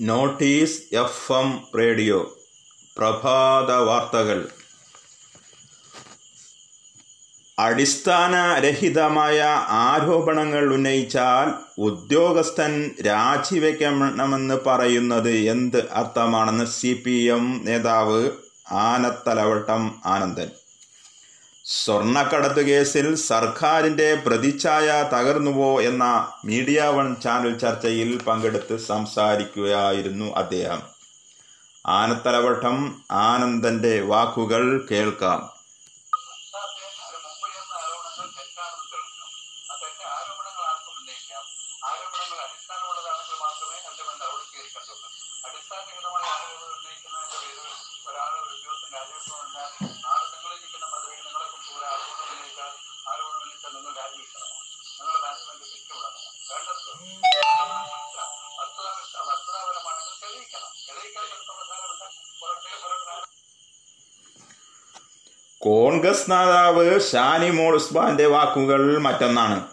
Notice F M radio. പ്രഭാത വാർത്തകൾ അടിസ്ഥാനരഹിതമായ ആരോപണങ്ങൾ ഉന്നയിച്ചാൽ ഉദ്യോഗസ്ഥൻ രാജിവെക്കണമെന്ന് പറയുന്നത് എന്ത് അർത്ഥമാണെന്ന് സി പി എം നേതാവ് ആനത്തലവട്ടം ആനന്ദൻ. സ്വർണക്കടത്ത് കേസിൽ സർക്കാരിന്റെ പ്രതിച്ഛായ തകർന്നുവോ എന്ന മീഡിയ വൺ ചാനൽ ചർച്ചയിൽ പങ്കെടുത്ത് സംസാരിക്കുകയായിരുന്നു അദ്ദേഹം. ആനത്തലവട്ടം ആനന്ദന്റെ വാക്കുകൾ കേൾക്കാം. അടിസ്ഥാനരഹിതമായ ആരോപണങ്ങൾ ഉന്നയിക്കുന്നതിന്റെ പേരിൽ ഒരാൾ ഒരു ഉദ്യോഗസ്ഥൻ രാജിവെക്കണം കോൺഗ്രസ് നേതാവ് ഷാനിമോൾ ഉസ്മാന്റെ വാക്കുകൾ മറ്റൊന്നാണ്.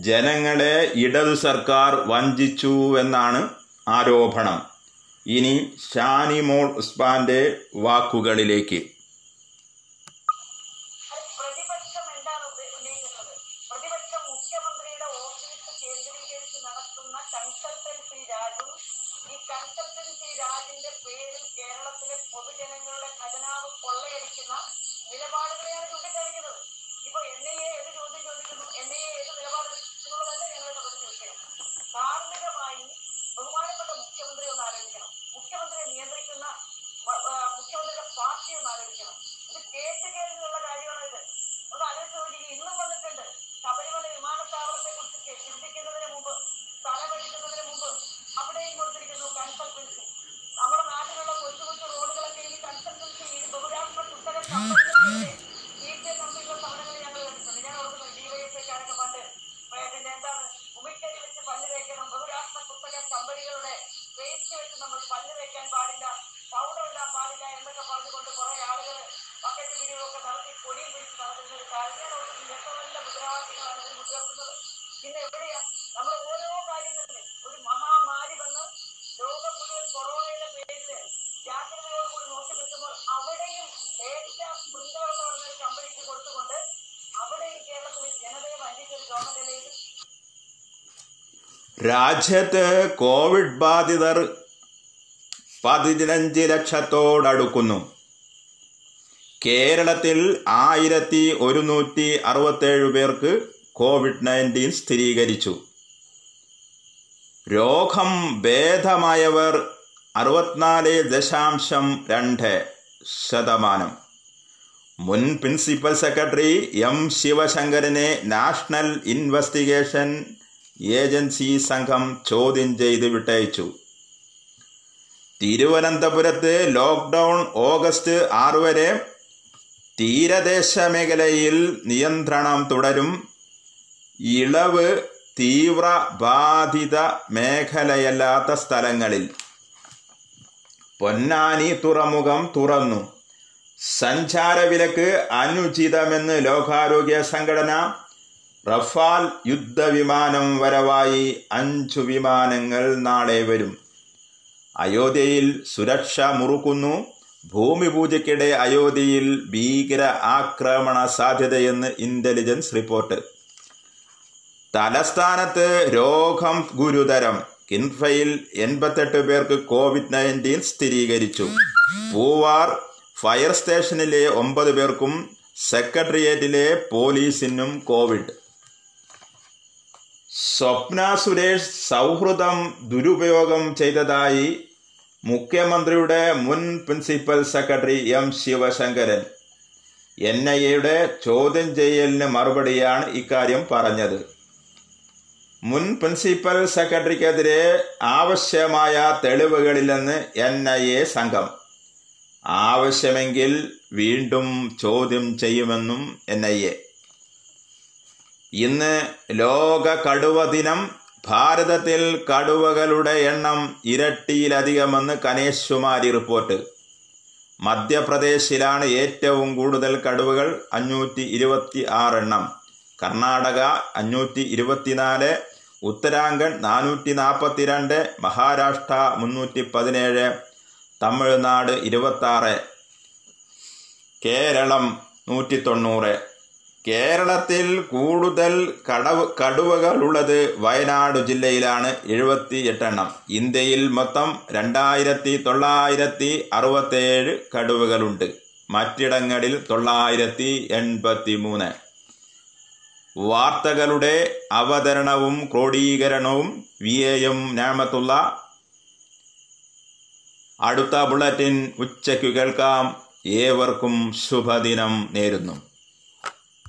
ജനങ്ങളെ ഇടതു സർക്കാർ വഞ്ചിച്ചു എന്നാണ് ആരോപണം. ഇനി ഷാനിമോൾ ഉസ്മാന്റെ വാക്കുകളിലേക്ക്. രാജിന്റെ പേരിൽ കേരളത്തിലെ പൊതുജനങ്ങളുടെ ഖജനാവ് കൊള്ളയടിക്കുന്ന നല്ല മുദ്രാവാക്യങ്ങളാണ് ഇതിന് പിന്നെ എവിടെയാ? നമ്മൾ ഓരോ കാര്യങ്ങളിലും ഒരു മഹാമാരി വന്ന് ലോകം മുഴുവൻ കൊറോണയുടെ പേരിൽ ജാഗ്രതയോടുകൂടി നോക്കി നിൽക്കുമ്പോൾ അവിടെയും ഡേറ്റ സ്പ്രിംഗർ എന്ന് പറഞ്ഞ കമ്പനിക്ക് കൊടുത്തുകൊണ്ട് അവിടെയും കേരളത്തിൽ ജനതയെ വഞ്ചിച്ചൊരു ഗവൺമെന്റിലേക്ക് രാജ്യത്ത് കോവിഡ് ബാധിതർ പതിനഞ്ച് ലക്ഷത്തോടടുക്കുന്നു. കേരളത്തിൽ ആയിരത്തി ഒരുന്നൂറ്റി അറുപത്തേഴ് പേർക്ക് കോവിഡ് നയന്റീൻ സ്ഥിരീകരിച്ചു. രോഗം ഭേദമായവർ അറുപത്തിനാല് ദശാംശം രണ്ട് ശതമാനം. മുൻ പ്രിൻസിപ്പൽ സെക്രട്ടറി എം ശിവശങ്കരനെ നാഷണൽ ഇൻവെസ്റ്റിഗേഷൻ ഏജൻസി സംഘം ചോദ്യം ചെയ്ത് വിട്ടയച്ചു. തിരുവനന്തപുരത്ത് ലോക്ക്ഡൗൺ ഓഗസ്റ്റ് ആറ് വരെ തീരദേശ മേഖലയിൽ നിയന്ത്രണം തുടരും. ഇളവ് തീവ്ര ബാധിത മേഖലയല്ലാത്ത സ്ഥലങ്ങളിൽ. പൊന്നാനി തുറമുഖം തുറന്നു. സഞ്ചാരവിലക്ക് അനുചിതമെന്ന് ലോകാരോഗ്യ സംഘടന റഫാൽ യുദ്ധവിമാനം വരവായി അഞ്ചു വിമാനങ്ങൾ നാളെ വരും. അയോധ്യയിൽ സുരക്ഷ മുറുക്കുന്നു. ഭൂമി പൂജയ്ക്കിടെ അയോധ്യയിൽ ഭീകര ആക്രമണ സാധ്യതയെന്ന് ഇന്റലിജൻസ് റിപ്പോർട്ട് തലസ്ഥാനത്ത് രോഗം ഗുരുതരം. കിൻഫയിൽ എൺപത്തെട്ട് പേർക്ക് കോവിഡ് നയന്റീൻ സ്ഥിരീകരിച്ചു. പൂവാർ ഫയർ സ്റ്റേഷനിലെ ഒമ്പത് പേർക്കും സെക്രട്ടേറിയറ്റിലെ പോലീസിനും കോവിഡ്. സ്വപ്ന സുരേഷ് സൗഹൃദം ദുരുപയോഗം ചെയ്തതായി മുഖ്യമന്ത്രിയുടെ മുൻ principal secretary M Sivasankaran. N I എയുടെ ചോദ്യം ചെയ്യലിന് മറുപടിയാണ് ഇക്കാര്യം പറഞ്ഞത്. മുൻ പ്രിൻസിപ്പൽ സെക്രട്ടറിക്കെതിരെ ആവശ്യമായ തെളിവുകളില്ലെന്ന് എൻ ഐ എ സംഘം. ആവശ്യമെങ്കിൽ വീണ്ടും ചോദ്യം ചെയ്യുമെന്നും എൻ ഐ എ. ഇന്ന് ലോക കടുവ ദിനം ഭാരതത്തിൽ കടുവകളുടെ എണ്ണം ഇരട്ടിയിലധികമെന്ന് കനേശുമാരി റിപ്പോർട്ട്. മധ്യപ്രദേശിലാണ് ഏറ്റവും കൂടുതൽ കടുവകൾ അഞ്ഞൂറ്റി ഇരുപത്തി ആറ് എണ്ണം. കർണാടക അഞ്ഞൂറ്റി ഇരുപത്തിനാല് ഉത്തരാഖണ്ഡ് നാനൂറ്റി നാൽപ്പത്തിരണ്ട് മഹാരാഷ്ട്ര മുന്നൂറ്റി പതിനേഴ് തമിഴ്നാട് ഇരുപത്താറ് കേരളം നൂറ്റി തൊണ്ണൂറ് കേരളത്തിൽ കൂടുതൽ കടവ് കടുവകളുള്ളത് വയനാട് ജില്ലയിലാണ് എഴുപത്തി എട്ടെണ്ണം ഇന്ത്യയിൽ മൊത്തം രണ്ടായിരത്തി തൊള്ളായിരത്തി അറുപത്തേഴ് കടുവകളുണ്ട്. മറ്റിടങ്ങളിൽ തൊള്ളായിരത്തി എൺപത്തി മൂന്ന് വാർത്തകളുടെ അവതരണവും ക്രോഡീകരണവും വി. എയും നാമത്തുള്ള അടുത്ത ബുള്ളറ്റിൻ ഉച്ചയ്ക്കു കേൾക്കാം. ഏവർക്കും ശുഭദിനം നേരുന്നു.